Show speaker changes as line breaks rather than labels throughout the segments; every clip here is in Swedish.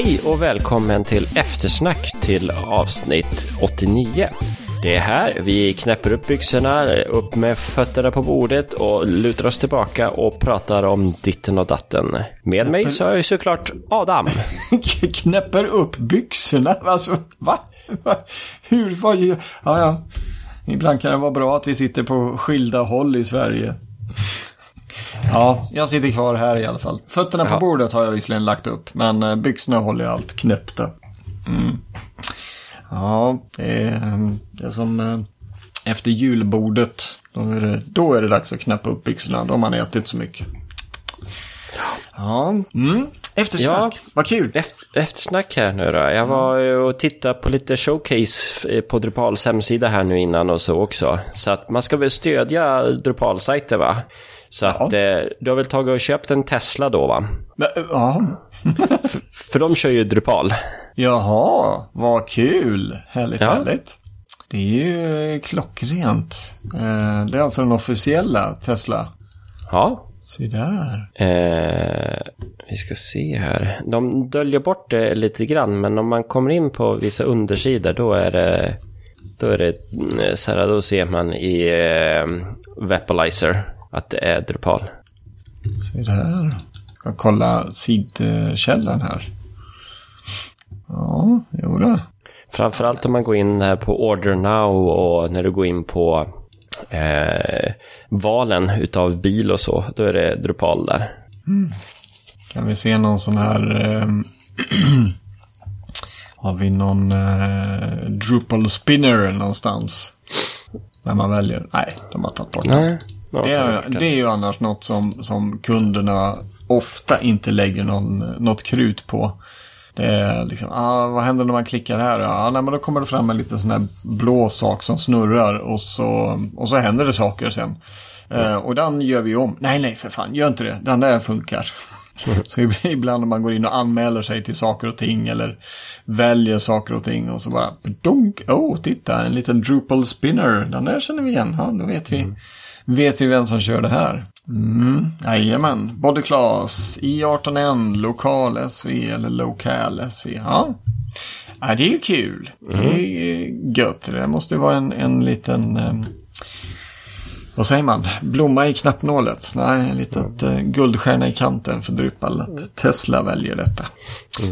Hej och välkommen till eftersnack till avsnitt 89. Det är här vi knäpper upp byxorna, upp med fötterna på bordet och lutar oss tillbaka och pratar om ditten och datten. Med mig så har jag ju såklart Adam.
Knäpper upp byxorna? Alltså, va? va? Hur? Vad gör... Ja, ja. Ibland kan det vara bra att vi sitter på skilda håll i Sverige. Ja, jag sitter kvar här i alla fall. Fötterna på
Ja.
bordet har jag visserligen lagt upp, men eh, byxorna håller jag allt knäppta. Mm. Ja, det är, eh, det är som eh, efter julbordet. Då är, det, då är det dags att knäppa upp byxorna. Då har man ätit så mycket. Ja, mm. eftersnack.
Ja.
Vad kul.
Eft- Eftersnack här nu då. Jag var och tittade på lite showcase eh, på Drupals hemsida här nu innan och så också. Så att man ska väl stödja Drupal-sajter va? Så att eh, du har väl tagit och köpt en Tesla då va?
Eh, Ja.
För de kör ju Drupal.
Jaha, vad kul. Härligt,
Ja.
härligt. Det är ju klockrent. Eh, Det är alltså den officiella Tesla.
Ja.
Se där.
Eh, vi ska se här. De döljer bort det lite grann, men om man kommer in på vissa undersidor då är det... Då är det mm, så här, då ser man i eh, Vapalizer att det är Drupal.
Se där. Ska kolla sidkällan här. Ja, jo då.
Framförallt om man går in här på Order Now och när du går in på eh, valen utav bil och så, då är det Drupal där.
Kan vi se någon sån här... ehm, har vi någon eh, Drupal spinner någonstans? När man väljer. Nej, de har tagit bort den.
Nej.
Det är, det är ju annars något som, som kunderna ofta inte lägger någon, något krut på. Det är liksom, ah, vad händer när man klickar här? Ja, nej, men då kommer det fram en liten sån här blå sak som snurrar och så, och så händer det saker sen. Eh, och den gör vi om. Nej, nej, för fan, gör inte det. Den där funkar. Så ib- ibland när man går in och anmäler sig till saker och ting eller väljer saker och ting och så bara dunk. Oh, titta, en liten Drupal spinner. Den där känner vi igen. Ja, då vet vi, vet vi vem som kör det här. Mm, jajamän. Body class, I18N, lokal SV eller lokal SV. Ja. ja, det är ju kul. Det är ju gött. Det måste ju vara en, en liten... ehm, vad säger man? Blomma i knappnålet. Nej, en litet eh, guldstjärna i kanten för Drupal. Att Tesla väljer detta.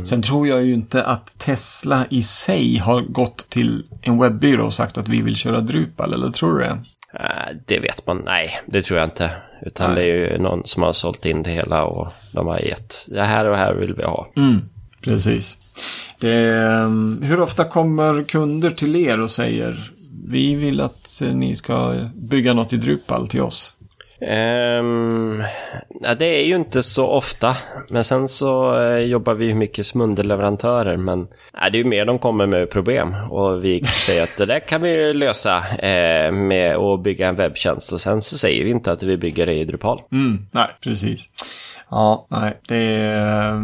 Sen tror jag ju inte att Tesla i sig har gått till en webbyrå och sagt att vi vill köra Drupal. Eller tror du det?
Eh, Det vet man, nej, det tror jag inte. Utan det är ju någon som har sålt in det hela och de har gett, det här och det här vill vi ha.
Precis. Det, är, um, hur ofta kommer kunder till er och säger vi vill att ni ska bygga något i Drupal till oss?
Ehm, um, ja, det är ju inte så ofta. Men sen så eh, jobbar vi ju mycket som underleverantörer. Men ja, det är ju mer de kommer med problem. Och vi säger att det där kan vi lösa eh, med att bygga en webbtjänst. Och sen så säger vi inte att vi bygger det i Drupal.
Mm, nej, precis. Ja, nej, det är,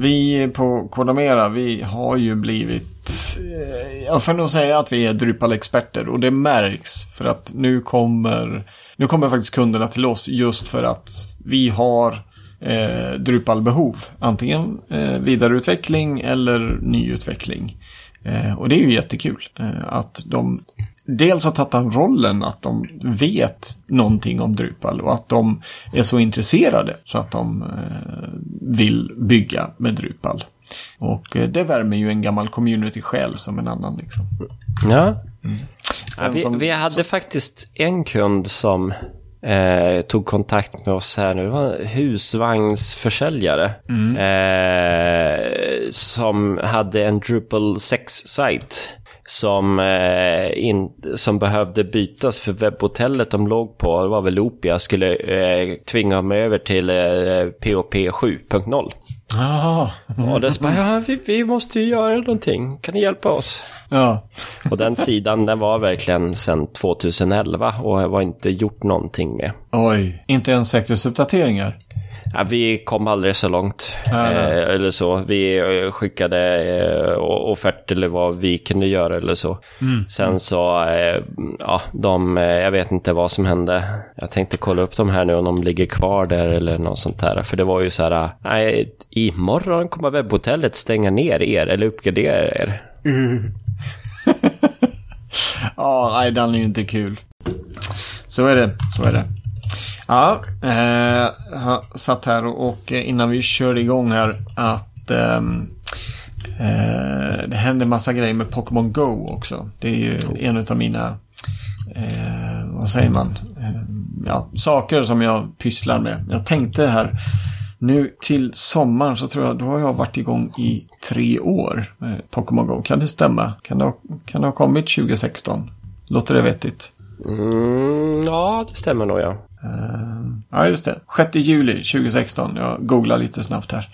vi på Kodamera, vi har ju blivit, eh, jag får nog säga att vi är Drupal-experter och det märks för att nu kommer, nu kommer faktiskt kunderna till oss just för att vi har eh, Drupal-behov. Antingen eh, vidareutveckling eller nyutveckling. Eh, och det är ju jättekul eh, att de dels har tagit den rollen att de vet någonting om Drupal och att de är så intresserade så att de eh, vill bygga med Drupal. Och eh, det värmer ju en gammal community-själ som en annan. Liksom.
Ja ja
Sen
vi,
som-
vi hade faktiskt en kund som eh, tog kontakt med oss här nu. Det var en husvagnsförsäljare. Eh, som hade en Drupal 6-sajt. Som, eh, in, som behövde bytas för webbhotellet de låg på, det var väl Opia, skulle eh, tvinga dem över till eh, POP 7.0.
Jaha.
Och det bara, ja, vi, vi måste ju göra någonting. Kan ni hjälpa oss?
Ja.
Och den sidan den var verkligen sedan 2011 och var inte gjort någonting med.
Oj, inte ens säkerhetsuppdateringar.
Ja, vi kom aldrig så långt.
Nej, nej.
Eh, eller så. Vi eh, skickade eh, offert eller vad vi kunde göra eller så.
Mm.
Sen så, eh, ja, de, eh, jag vet inte vad som hände. Jag tänkte kolla upp de här nu om de ligger kvar där eller något sånt där. För det var ju så här, nej, imorgon kommer webbhotellet stänga ner er eller uppgradera er.
Ja, nej, den är ju inte kul. Så är det, så är det. Ja, eh, jag satt här och, innan vi körde igång här att ehm, eh, det händer massa grejer med Pokémon Go också. Det är ju en av mina, eh, vad säger man, eh, ja, saker som jag pysslar med. Jag tänkte här, nu till sommaren så tror jag, då har jag varit igång i tre år med Pokémon Go. Kan det stämma? Kan det ha, kan det ha kommit 2016? Låter det vettigt?
Mm, ja, det stämmer nog ja.
Eh, ja, just det. 6 juli 2016. Jag googlar lite snabbt här.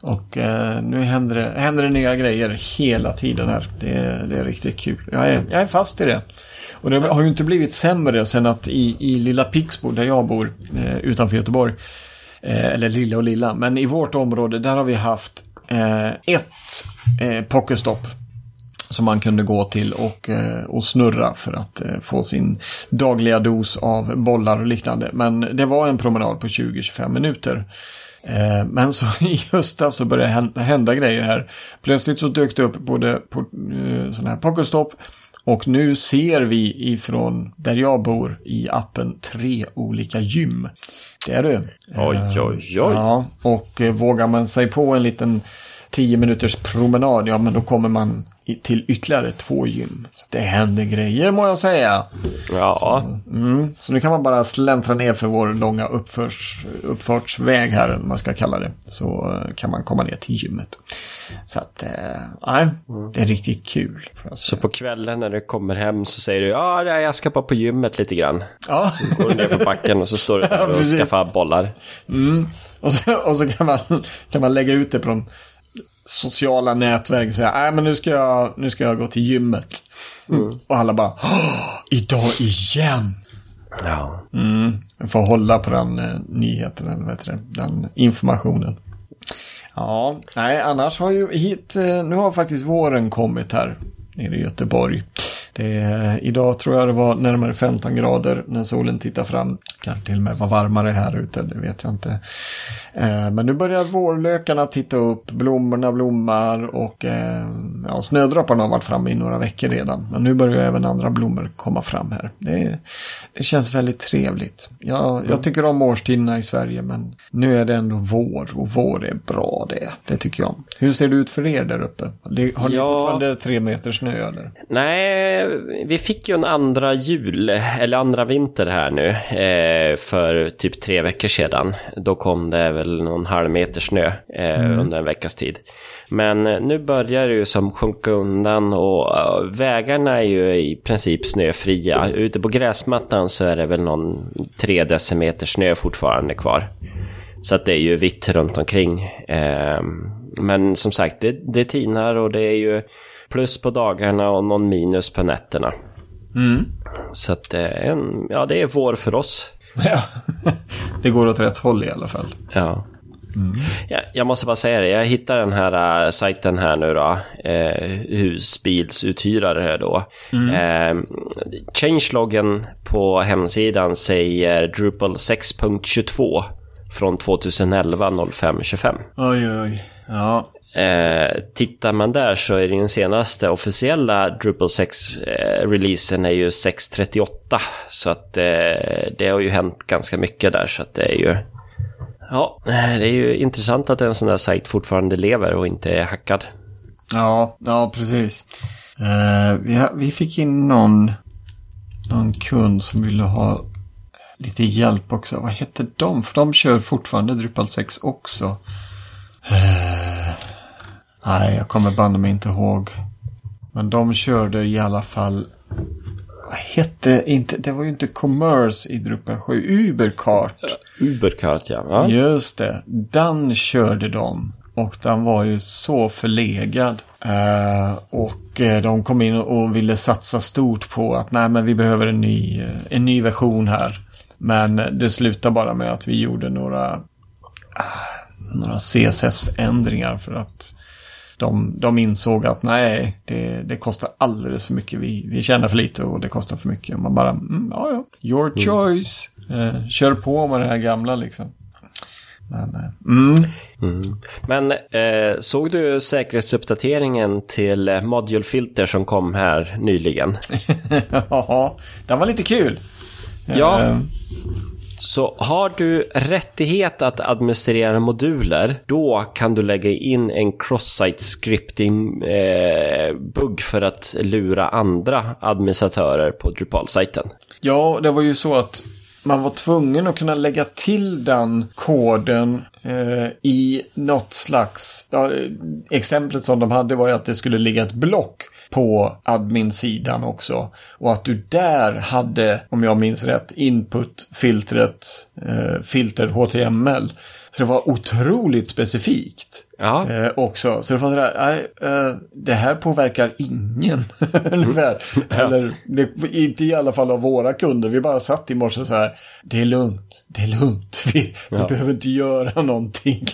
Och eh, nu händer det, händer det nya grejer hela tiden här. Det, är- det är riktigt kul. Jag är, jag är fast i det. Och det har ju inte blivit sämre sen att i, i lilla Pixbo där jag bor eh, utanför Göteborg. Eh, eller lilla och lilla. Men i vårt område där har vi haft eh, ett eh, som man kunde gå till och, eh, och snurra för att eh, få sin dagliga dos av bollar och liknande. Men det var en promenad på 20-25 minuter. Eh, Men så i höstas så började det hända, grejer här. Plötsligt så dök det upp både på sådana här pokerstop och nu ser vi ifrån där jag bor i appen tre olika gym. Det är det.
Oj, oj, oj.
Ja, och vågar man sig på en liten 10 minuters promenad, ja men då kommer man till ytterligare två gym. Så det händer grejer må jag säga.
Ja,
Mm. Så nu kan man bara släntra ner för vår långa uppförs, uppfartsväg här, eller vad man ska kalla det. Så eh, kan man komma ner till gymmet. Så att, eh, nej, det är riktigt kul.
så på kvällen när du kommer hem så säger du ja, nej, jag ska bara på gymmet lite grann.
Ja,
Går du ner för backen och så står du där och
precis.
skaffar bollar.
mm. och så, och så kan, man, kan man lägga ut det på de sociala nätverk och säga, nej men nu ska jag, nu ska jag gå till gymmet. Och alla bara, "Åh, idag igen.
Ja.
Mm, jag får hålla på den eh, nyheten, eller vad heter det, den informationen. Ja, nej, annars har ju hit, eh, nu har faktiskt våren kommit här nere i Göteborg. Är, idag tror jag det var närmare 15 grader när solen tittar fram. Kan till och med vara varmare här ute, det vet jag inte. Eh, men nu börjar vårlökarna titta upp, blommorna blommar och eh, ja, snödropparna har varit framme i några veckor redan. Men nu börjar även andra blommor komma fram här. Det, det känns väldigt trevligt. Jag, jag tycker om årstiderna i Sverige men nu är det ändå vår och vår är bra det. Det tycker jag. Hur ser det ut för er där uppe? Har ni
Ja.
fortfarande tre meter snö eller?
Nej, vi fick ju en andra jul, eller andra vinter här nu, eh, för typ tre veckor sedan. Då kom det väl någon halv meter snö eh, under en veckas tid. Men eh, nu börjar det ju som sjunka undan och eh, vägarna är ju i princip snöfria. Ute på gräsmattan så är det väl någon tre decimeter snö fortfarande kvar. Så att det är ju vitt runt omkring. Eh, men som sagt, det, det tinar och det är ju plus på dagarna och någon minus på nätterna. Så att det är, en, ja, det är vår för oss.
Ja. det går åt rätt håll i alla fall.
Ja. Ja, jag måste bara säga det, jag hittade den här äh, sajten här nu då, eh, husbilsuthyrare då. Eh, changeloggen på hemsidan säger Drupal 6.22 från 2011 05 25.
Oj, oj. Ja.
Eh, tittar man där så är det ju den senaste officiella Drupal 6-releasen eh, är ju 6.38. Så att eh, det har ju hänt ganska mycket där så att det är ju... Ja, eh, det är ju intressant att en sån där sajt fortfarande lever och inte är hackad.
Ja, ja precis. Eh, vi, vi fick in någon, någon kund som ville ha lite hjälp också. Vad hette de? För de kör fortfarande Drupal 6 också. Eh, nej, jag kommer banne mig inte ihåg. Men de körde i alla fall... Vad hette inte... Det var ju inte Commerce i Drupal 7. Uberkart.
Uberkart ja. ja.
Just det, den körde de. Och den var ju så förlegad. Eh, och eh, de kom in och ville satsa stort på att nej men vi behöver en ny, eh, en ny version här. Men det slutade bara med att vi gjorde några, några CSS-ändringar för att de, de insåg att nej, det, det kostar alldeles för mycket. Vi, vi tjänar för lite och det kostar för mycket. Och man bara, mm, ja ja, your choice. Eh, kör på med det här gamla liksom. Men, eh, mm.
Mm. Men eh, såg du säkerhetsuppdateringen till Module Filter som kom här nyligen?
ja, den var lite kul.
Ja. Eh, så har du rättighet att administrera moduler, då kan du lägga in en cross-site scripting eh, bugg för att lura andra administratörer på Drupal-sajten.
Ja, det var ju så att man var tvungen att kunna lägga till den koden eh, i något slags... Ja, exemplet som de hade var ju att det skulle ligga ett block på admin-sidan också. Och att du där hade, om jag minns rätt, input-filtret, eh, filter HTML. Så det var otroligt specifikt. Ja. Eh, också. Så det var sådär, eh, det här påverkar ingen. ungefär. Eller det, inte i alla fall av våra kunder. Vi bara satt i morse så här, det är lugnt, det är lugnt. Vi, ja. vi behöver inte göra någonting.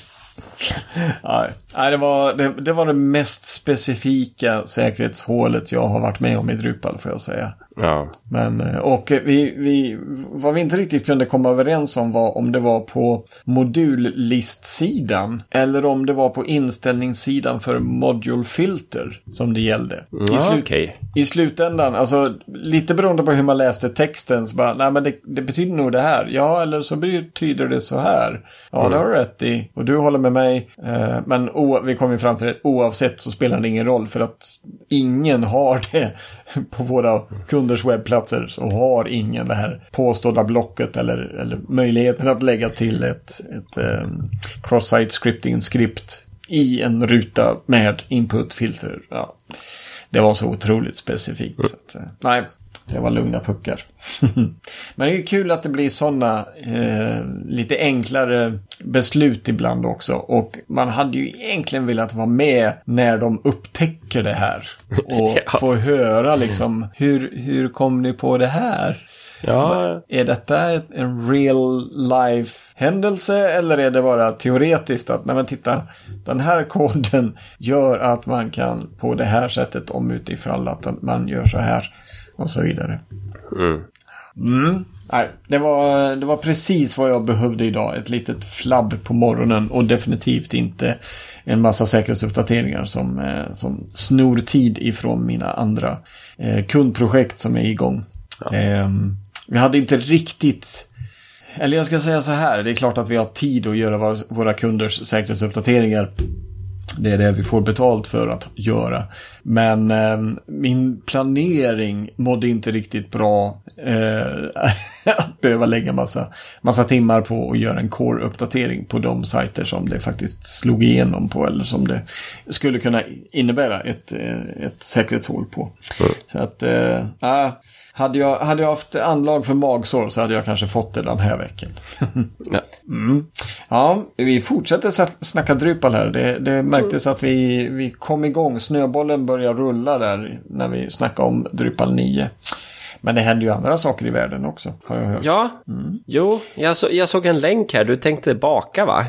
Nej, det, var, det, det, var det mest specifika säkerhetshålet jag har varit med om i Drupal får jag säga. Ja. Men, eh, och vi, vi, vad vi inte riktigt kunde komma överens om var om det var på modullistsidan eller om det var på inställningssidan för module filter som det gällde.
Mm, I, slu okay.
I slutändan, alltså lite beroende på hur man läste texten så bara, nej men det, det betyder nog det här. Ja, eller så betyder det så här. Ja, mm. det har du rätt i. Och du håller med mig. Eh, men o, vi ju fram till det, oavsett så spelar det ingen roll för att ingen har det på våra kunders webbplatser så har ingen det här påstådda blocket eller, eller möjligheten att lägga till ett, ett eh, cross-site scripting-skript i en ruta med input-filter. Ja. Det var så otroligt specifikt. Mm. Så att, eh, nej, det var lugna puckar. Men det är kul att det blir sådana eh, lite enklare beslut ibland också. Och man hade ju egentligen velat vara med när de upptäcker det här. Och ja. få höra liksom, hur, hur kom ni på det här? Ja. Är detta en real life händelse eller är det bara teoretiskt att, nej men titta, den här koden gör att man kan på det här sättet om utifall att man gör så här och så vidare. Mm. Mm. Nej, det var, det var precis vad jag behövde idag. Ett litet flabb på morgonen och definitivt inte en massa säkerhetsuppdateringar som, eh, som snor tid ifrån mina andra eh, kundprojekt som är igång. Ja. Eh, vi hade inte riktigt eller jag ska säga så här, det är klart att vi har tid att göra våra kunders säkerhetsuppdateringar det är det vi får betalt för att göra. Men eh, min planering mådde inte riktigt bra. Eh, att behöva lägga massa, massa timmar på att göra en core-uppdatering på de sajter som det faktiskt slog igenom på. Eller som det skulle kunna innebära ett, eh, ett säkerhetshål på. Mm. Så att, äh, hade jag, hade jag haft anlag för magsår så hade jag kanske fått det den här veckan. ja. Mm. ja, vi fortsätter snacka Drupal här. Det, det märktes att vi, vi kom igång. Snöbollen började rulla där när vi snackade om Drupal 9. Men det händer ju andra saker i världen också, har jag hört.
Ja, mm. jo, jag, så, jag såg en länk här. Du tänkte baka, va?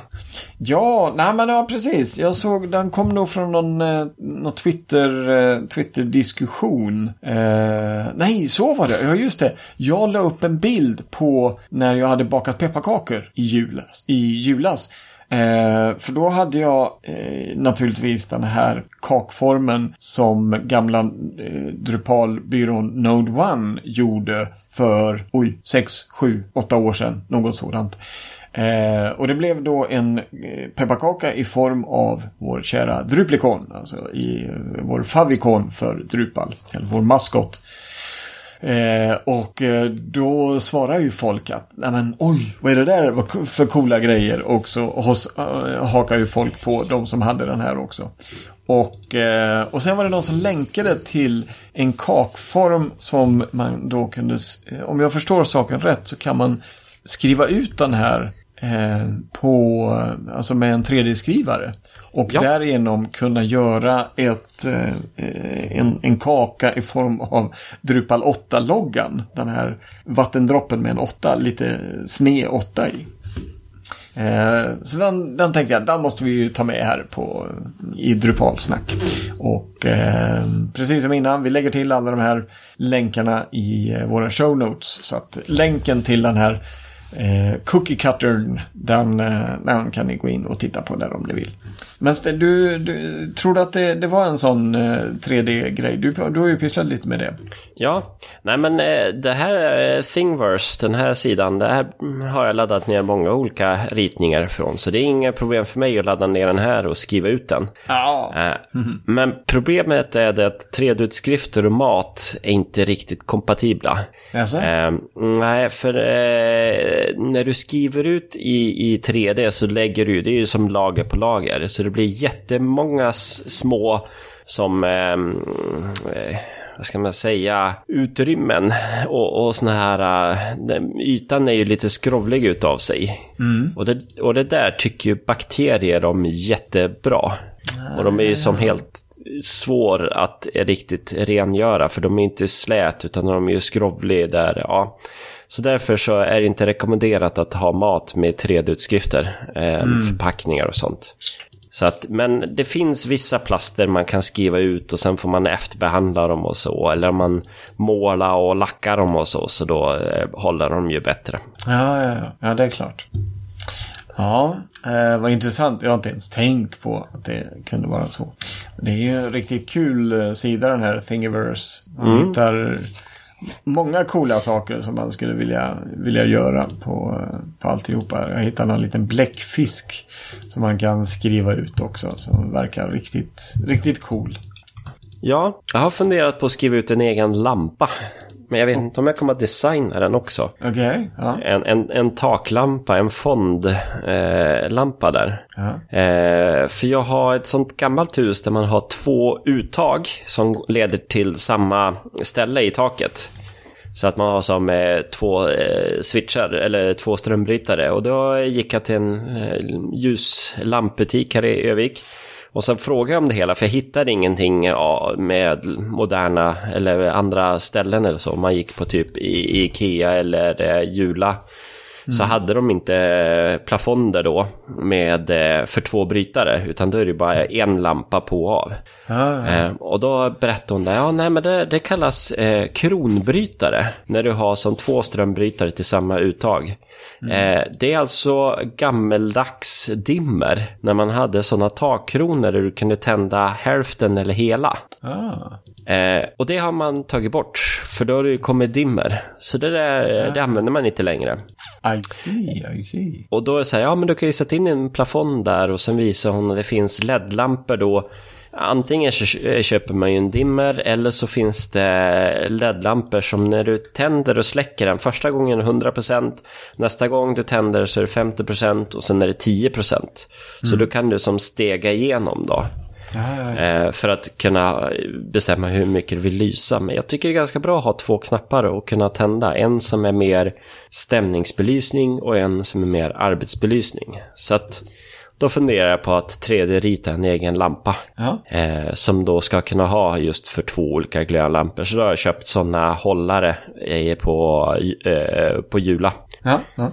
Ja, nej men ja, precis. Jag såg, den kom nog från någon, eh, någon Twitter, eh, Twitter-diskussion. Eh, nej, så var det. Ja, just det. Jag la upp en bild på när jag hade bakat pepparkakor i julas. I julas. Eh, för då hade jag eh, naturligtvis den här kakformen som gamla eh, Drupalbyrån Node One gjorde för, oj, 6, 7, 8 år sedan. Något sådant. Eh, och det blev då en eh, pepparkaka i form av vår kära Druplikon. Alltså i eh, vår favikon för Drupal. Eller vår maskot. Eh, och eh, då svarar ju folk att, nej men oj, vad är det där för coola grejer? Och så hos, eh, hakar ju folk på de som hade den här också. Och, eh, och sen var det någon som länkade till en kakform som man då kunde, om jag förstår saken rätt så kan man skriva ut den här på, alltså med en 3D-skrivare. Och ja. därigenom kunna göra ett, eh, en, en kaka i form av Drupal 8-loggan. Den här vattendroppen med en 8, lite sned 8 i. Eh, så den, den tänkte jag, den måste vi ju ta med här på, i Drupalsnack. Och eh, precis som innan, vi lägger till alla de här länkarna i eh, våra show notes. Så att länken till den här Eh, cookie Cuttern, den, eh, den kan ni gå in och titta på där om ni vill. Men Sten, du, du tror att det, det var en sån eh, 3D-grej? Du, du har ju pysslat lite med det.
Ja, nej men eh, det här eh, Thingverse, den här sidan, det här har jag laddat ner många olika ritningar från. Så det är inga problem för mig att ladda ner den här och skriva ut den.
Ja.
Mm. Men problemet är det att 3D-utskrifter och mat är inte riktigt kompatibla.
Jaså?
Eh, nej, för eh, när du skriver ut i, i 3D så lägger du, det är ju som lager på lager. Så det blir jättemånga små som, ehm, eh, vad ska man säga, utrymmen och, och såna här, uh, ytan är ju lite skrovlig utav sig. Mm. Och, det, och det där tycker ju bakterier om jättebra. Och de är ju som helt svår att riktigt rengöra för de är inte slät utan de är ju skrovliga där, ja. Så därför så är det inte rekommenderat att ha mat med 3D-utskrifter, eh, mm. förpackningar och sånt. Så att, men det finns vissa plaster man kan skriva ut och sen får man efterbehandla dem och så. Eller om man målar och lackar dem och så, så då eh, håller de ju bättre.
Ja, ja, ja. ja det är klart. Ja, eh, vad intressant. Jag har inte ens tänkt på att det kunde vara så. Det är ju en riktigt kul eh, sida den här Thingiverse. Man mm. hittar många coola saker som man skulle vilja, vilja göra på, på alltihopa. Jag hittade någon liten bläckfisk som man kan skriva ut också som verkar riktigt, riktigt cool.
Ja, jag har funderat på att skriva ut en egen lampa. Men jag vet inte om jag kommer att designa den också.
Okay, ja.
en, en, en taklampa, en fondlampa eh, där. Ja. Eh, för jag har ett sånt gammalt hus där man har två uttag som leder till samma ställe i taket. Så att man har som eh, två eh, switchar, eller två strömbrytare. Och då gick jag till en eh, ljuslampbutik här i Övik. Och sen frågade jag om det hela, för jag hittade ingenting ja, med moderna eller andra ställen eller så. Man gick på typ i Ikea eller eh, Jula. Mm. Så hade de inte plafonder då med, eh, för två brytare, utan då är det bara en lampa på och av. Ah, eh, och då berättade hon det, ja nej men det, det kallas eh, kronbrytare, när du har som två strömbrytare till samma uttag. Mm. Eh, det är alltså gammeldags dimmer när man hade sådana takkronor där du kunde tända hälften eller hela. Ah. Eh, och det har man tagit bort, för då har det ju kommit dimmer. Så det där, ah. det använder man inte längre.
I see, I see.
Och då är det så här, ja men du kan ju sätta in en plafond där och sen visar hon att det finns LED-lampor då Antingen köper man ju en dimmer eller så finns det LED-lampor som när du tänder och släcker den första gången är 100% nästa gång du tänder så är det 50% och sen är det 10% mm. Så då kan du som stega igenom då. Eh, för att kunna bestämma hur mycket du vill lysa. Men jag tycker det är ganska bra att ha två knappar och kunna tända. En som är mer stämningsbelysning och en som är mer arbetsbelysning. Så att då funderar jag på att 3D-rita en egen lampa. Ja. Eh, som då ska kunna ha just för två olika glödlampor. Så då har jag köpt sådana hållare på, eh, på Jula. Ja, ja.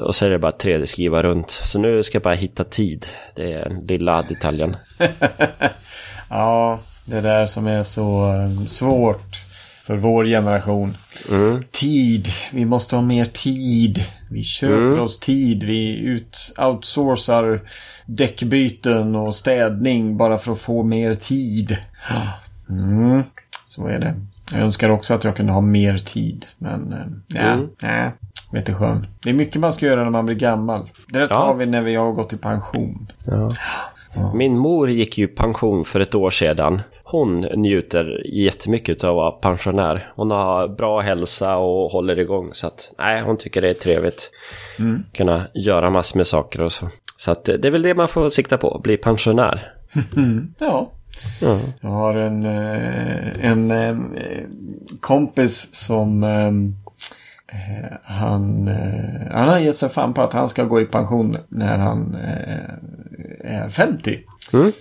Och så är det bara 3D-skriva runt. Så nu ska jag bara hitta tid. Det är den lilla detaljen.
ja, det där som är så eh, svårt för vår generation. Mm. Tid. Vi måste ha mer tid. Vi köper mm. oss tid. Vi ut, outsourcar däckbyten och städning bara för att få mer tid. Mm. Så är det. Jag önskar också att jag kunde ha mer tid. Men äh, nej, mm. nej. Vet skön. Det är mycket man ska göra när man blir gammal. Det tar ja. vi när vi har gått i pension. Ja.
Ja. Min mor gick ju i pension för ett år sedan. Hon njuter jättemycket av att vara pensionär. Hon har bra hälsa och håller igång. Så att, nej, hon tycker det är trevligt. Mm. Kunna göra massor med saker och så. Så att det är väl det man får sikta på, bli pensionär.
ja. Mm. Jag har en, eh, en, en eh, kompis som eh, han, han har gett sig fan på att han ska gå i pension när han är 50. Mm.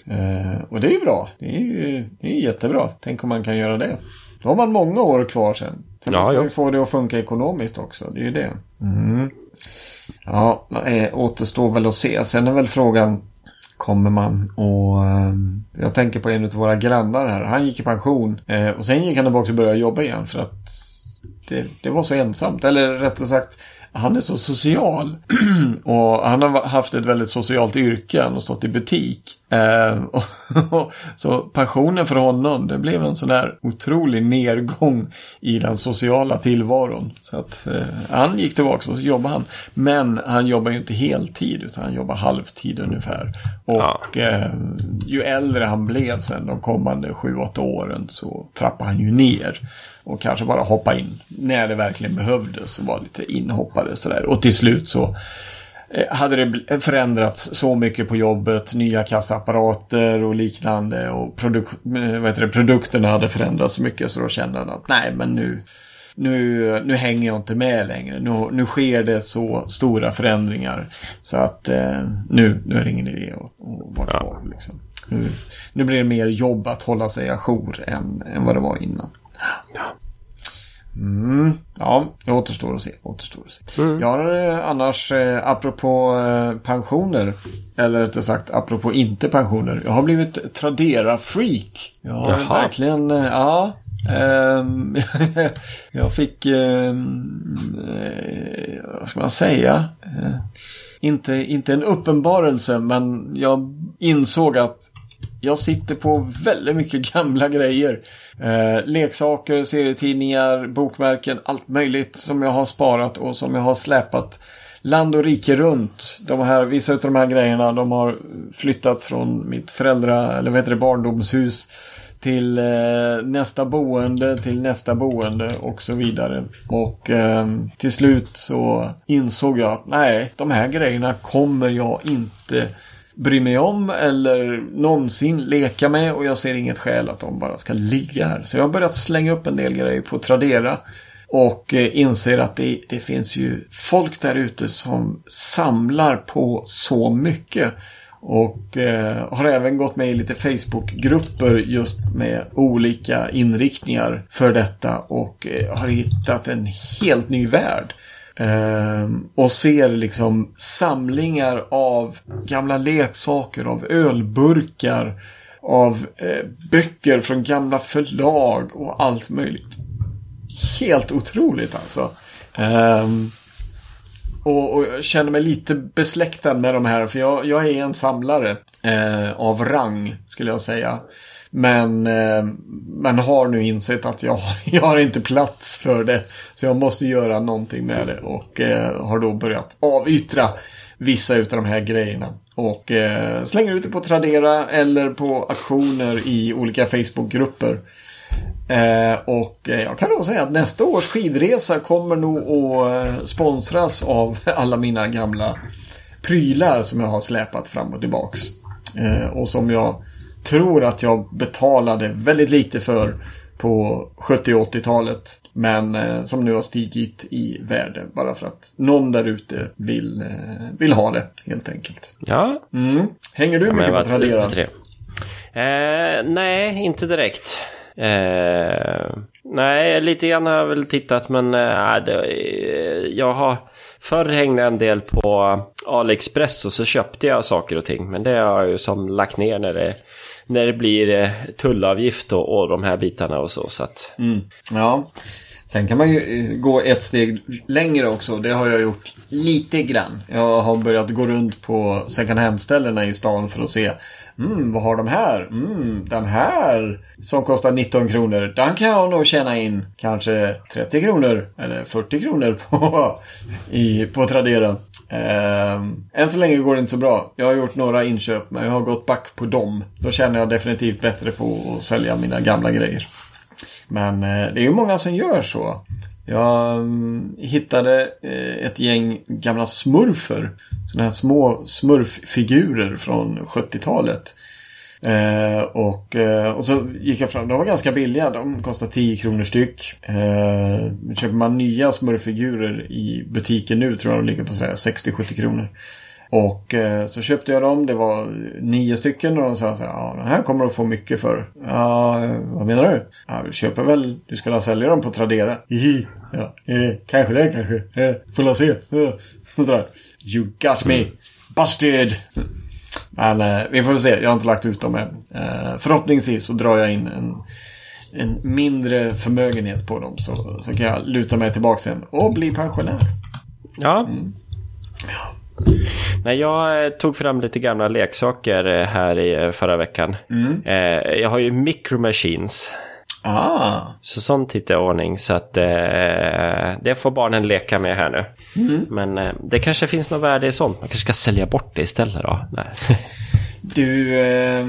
och det är ju bra. Det är ju det är jättebra. Tänk om man kan göra det. Då har man många år kvar sen. Sen ja, måste man få det att funka ekonomiskt också. Det är ju det. Mm. Ja, återstår väl att se. Sen är väl frågan kommer man och eh, jag tänker på en av våra grannar här. Han gick i pension eh, och sen gick han tillbaka och började jobba igen för att det, det var så ensamt. Eller rättare sagt han är så social. och han har haft ett väldigt socialt yrke. Han har stått i butik. Eh, och, så pensionen för honom, det blev en sån där otrolig nedgång i den sociala tillvaron. Så att eh, han gick tillbaka och så jobbade han. Men han jobbar ju inte heltid utan han jobbar halvtid ungefär. Och ja. eh, ju äldre han blev sen de kommande sju, åtta åren så trappade han ju ner. Och kanske bara hoppa in när det verkligen behövdes och vara lite inhoppare sådär. Och till slut så eh, hade det förändrats så mycket på jobbet, nya kassaapparater och liknande och produk eh, det, produkterna hade förändrats så mycket så då kände han att nej men nu, nu, nu hänger jag inte med längre. Nu, nu sker det så stora förändringar så att eh, nu, nu är det ingen idé att, att vara kvar. Liksom. Nu, nu blir det mer jobb att hålla sig ajour än, än vad det var innan. Ja. Mm, ja, det återstår att se. Återstår att se. Mm. Jag har eh, annars, eh, apropå eh, pensioner, eller rättare sagt apropå inte pensioner, jag har blivit Tradera-freak. Jag har Jaha. verkligen, eh, ja. Ehm, jag fick, ehm, eh, vad ska man säga? Eh, inte, inte en uppenbarelse, men jag insåg att jag sitter på väldigt mycket gamla grejer. Eh, leksaker, serietidningar, bokmärken, allt möjligt som jag har sparat och som jag har släpat land och rike runt. De här, vissa av de här grejerna de har flyttat från mitt föräldra, eller vad heter det, barndomshus till eh, nästa boende, till nästa boende och så vidare. Och eh, till slut så insåg jag att nej, de här grejerna kommer jag inte bry mig om eller någonsin leka med och jag ser inget skäl att de bara ska ligga här. Så jag har börjat slänga upp en del grejer på Tradera och eh, inser att det, det finns ju folk där ute som samlar på så mycket. Och eh, har även gått med i lite Facebookgrupper just med olika inriktningar för detta och eh, har hittat en helt ny värld. Ehm, och ser liksom samlingar av gamla leksaker, av ölburkar, av eh, böcker från gamla förlag och allt möjligt. Helt otroligt alltså. Ehm, och, och, jag känner mig lite besläktad med de här för jag, jag är en samlare eh, av rang skulle jag säga. Men eh, man har nu insett att jag, jag har inte plats för det. Så jag måste göra någonting med det och eh, har då börjat avyttra vissa av de här grejerna. Och eh, slänger ut det på Tradera eller på aktioner i olika Facebookgrupper. Eh, och eh, jag kan nog säga att nästa års skidresa kommer nog att eh, sponsras av alla mina gamla prylar som jag har släpat fram och tillbaks. Eh, och som jag tror att jag betalade väldigt lite för på 70 80-talet. Men eh, som nu har stigit i värde bara för att någon där ute vill, eh, vill ha det helt enkelt.
Ja.
Mm. Hänger du ja, mycket på Tradera?
Eh, nej, inte direkt. Eh, nej, lite grann har jag väl tittat men eh, det, jag har Förr hängde jag en del på AliExpress och så köpte jag saker och ting. Men det har jag ju som lagt ner när det när det blir eh, tullavgift och, och de här bitarna och så. så att...
Mm. Ja, sen kan man ju eh, gå ett steg längre också. Det har jag gjort lite grann. Jag har börjat gå runt på second hand-ställena i stan för att se Mm, vad har de här? Mm, den här som kostar 19 kronor. Den kan jag nog tjäna in kanske 30 kronor eller 40 kronor på, i, på Tradera. Eh, än så länge går det inte så bra. Jag har gjort några inköp men jag har gått back på dem. Då känner jag definitivt bättre på att sälja mina gamla grejer. Men eh, det är ju många som gör så. Jag um, hittade eh, ett gäng gamla smurfer. Sådana här små smurffigurer från 70-talet. Eh, och, eh, och så gick jag fram, de var ganska billiga, de kostar 10 kronor styck. Eh, köper man nya smurffigurer i butiken nu tror jag de ligger på 60-70 kronor. Och eh, så köpte jag dem, det var nio stycken och de sa så här, ja den här kommer du få mycket för. Ja, vad menar du? Ja, du köper väl, du ska sälja dem på Tradera. Hihi. Ja, eh, kanske det kanske. Eh, får la se. Eh. Sådär. You got me. Busted! Men eh, vi får väl se. Jag har inte lagt ut dem än. Eh, förhoppningsvis så drar jag in en, en mindre förmögenhet på dem. Så, så kan jag luta mig tillbaka sen och bli pensionär.
Ja. Nej, jag eh, tog fram lite gamla leksaker eh, här i eh, förra veckan. Eh, jag har ju Micro Machines.
Ah,
Så sånt hittar jag ordning. Så att eh, det får barnen leka med här nu. Men eh, det kanske finns något värde i sånt. Man kanske ska sälja bort det istället då. Nej.
du, eh,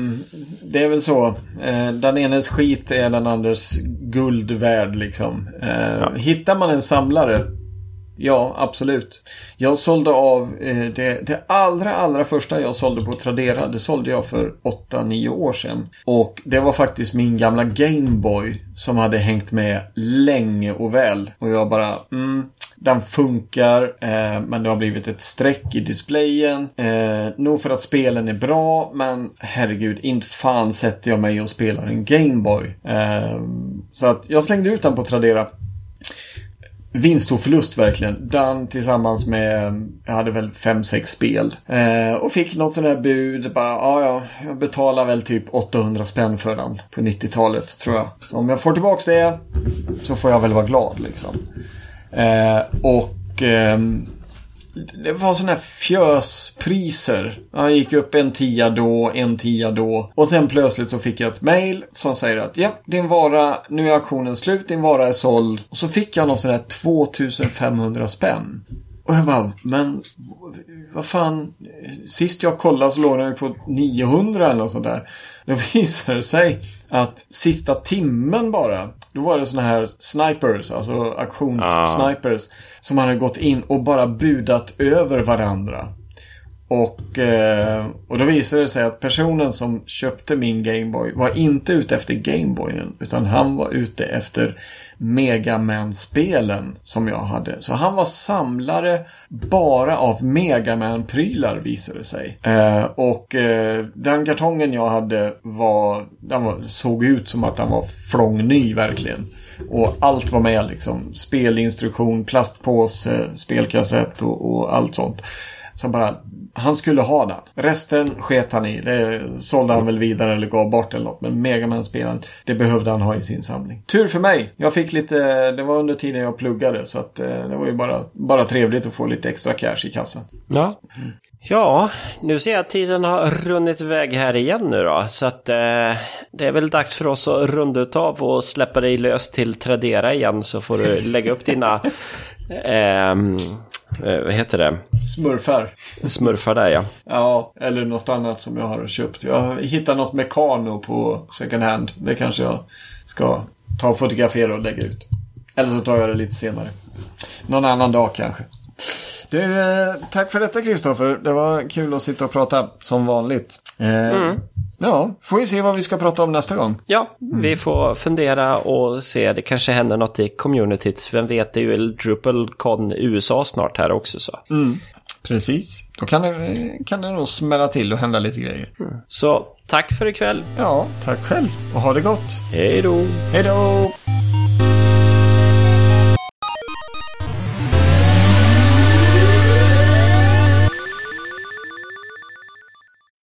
det är väl så. Eh, den enes skit är den andres guld värd liksom. Eh, Hittar man en samlare Ja, absolut. Jag sålde av eh, det, det allra, allra första jag sålde på Tradera. Det sålde jag för 8-9 år sedan. Och det var faktiskt min gamla Gameboy som hade hängt med länge och väl. Och jag bara, mm, den funkar, eh, men det har blivit ett streck i displayen. Eh, nog för att spelen är bra, men herregud, inte fan sätter jag mig och spelar en Gameboy. Eh, så att jag slängde ut den på Tradera vinst och förlust verkligen. Den tillsammans med, jag hade väl fem sex spel. Eh, och fick något sånt där bud. Bara, ja, ja, jag betalar väl typ 800 spänn för den på 90-talet tror jag. Så om jag får tillbaka det så får jag väl vara glad liksom. Eh, och eh, det var sådana här fjöspriser. Jag gick upp en tia då, en tia då. Och sen plötsligt så fick jag ett mail som säger att ja, din vara, nu är auktionen slut, din vara är såld. Och så fick jag någon sån här 2500 spänn. Och jag bara, men vad fan. Sist jag kollade så låg den ju på 900 eller något sånt där. Då visade det sig att sista timmen bara. Då var det såna här snipers, alltså auktionssnipers. Som hade gått in och bara budat över varandra. Och, eh, och då visade det sig att personen som köpte min Gameboy var inte ute efter Gameboyen. Utan han var ute efter Mega Man-spelen som jag hade. Så han var samlare bara av Mega Man-prylar visade det sig. Eh, och eh, den kartongen jag hade var, den var, såg ut som att den var flångny verkligen. Och allt var med liksom. Spelinstruktion, plastpåse, spelkassett och, och allt sånt. Så bara, han skulle ha den. Resten sket han i. Det sålde han väl vidare eller gav bort eller något. Men Megaman-spelen, det behövde han ha i sin samling. Tur för mig. Jag fick lite, det var under tiden jag pluggade. Så att eh, det var ju bara, bara trevligt att få lite extra cash i kassan.
Ja. Ja, nu ser jag att tiden har runnit iväg här igen nu då. Så att eh, det är väl dags för oss att runda utav och släppa dig lös till Tradera igen. Så får du lägga upp dina, ehm, eh, vad heter det,
Smurfar.
smurfar där ja.
Ja, eller något annat som jag har köpt. Jag hittade något Mekano på second hand. Det kanske jag ska ta och fotografera och lägga ut. Eller så tar jag det lite senare. Någon annan dag kanske. Du, eh, tack för detta Kristoffer. Det var kul att sitta och prata som vanligt. Eh, Ja, får vi se vad vi ska prata om nästa gång.
Ja, vi får fundera och se. Det kanske händer något i communityt. Vem vet, det är ju DrupalCon USA snart här också. Så,
Precis. Då kan det, kan det nog smälla till och hända lite grejer.
så tack för ikväll.
Ja, tack själv och ha det gott.
Hej då!
Hej då!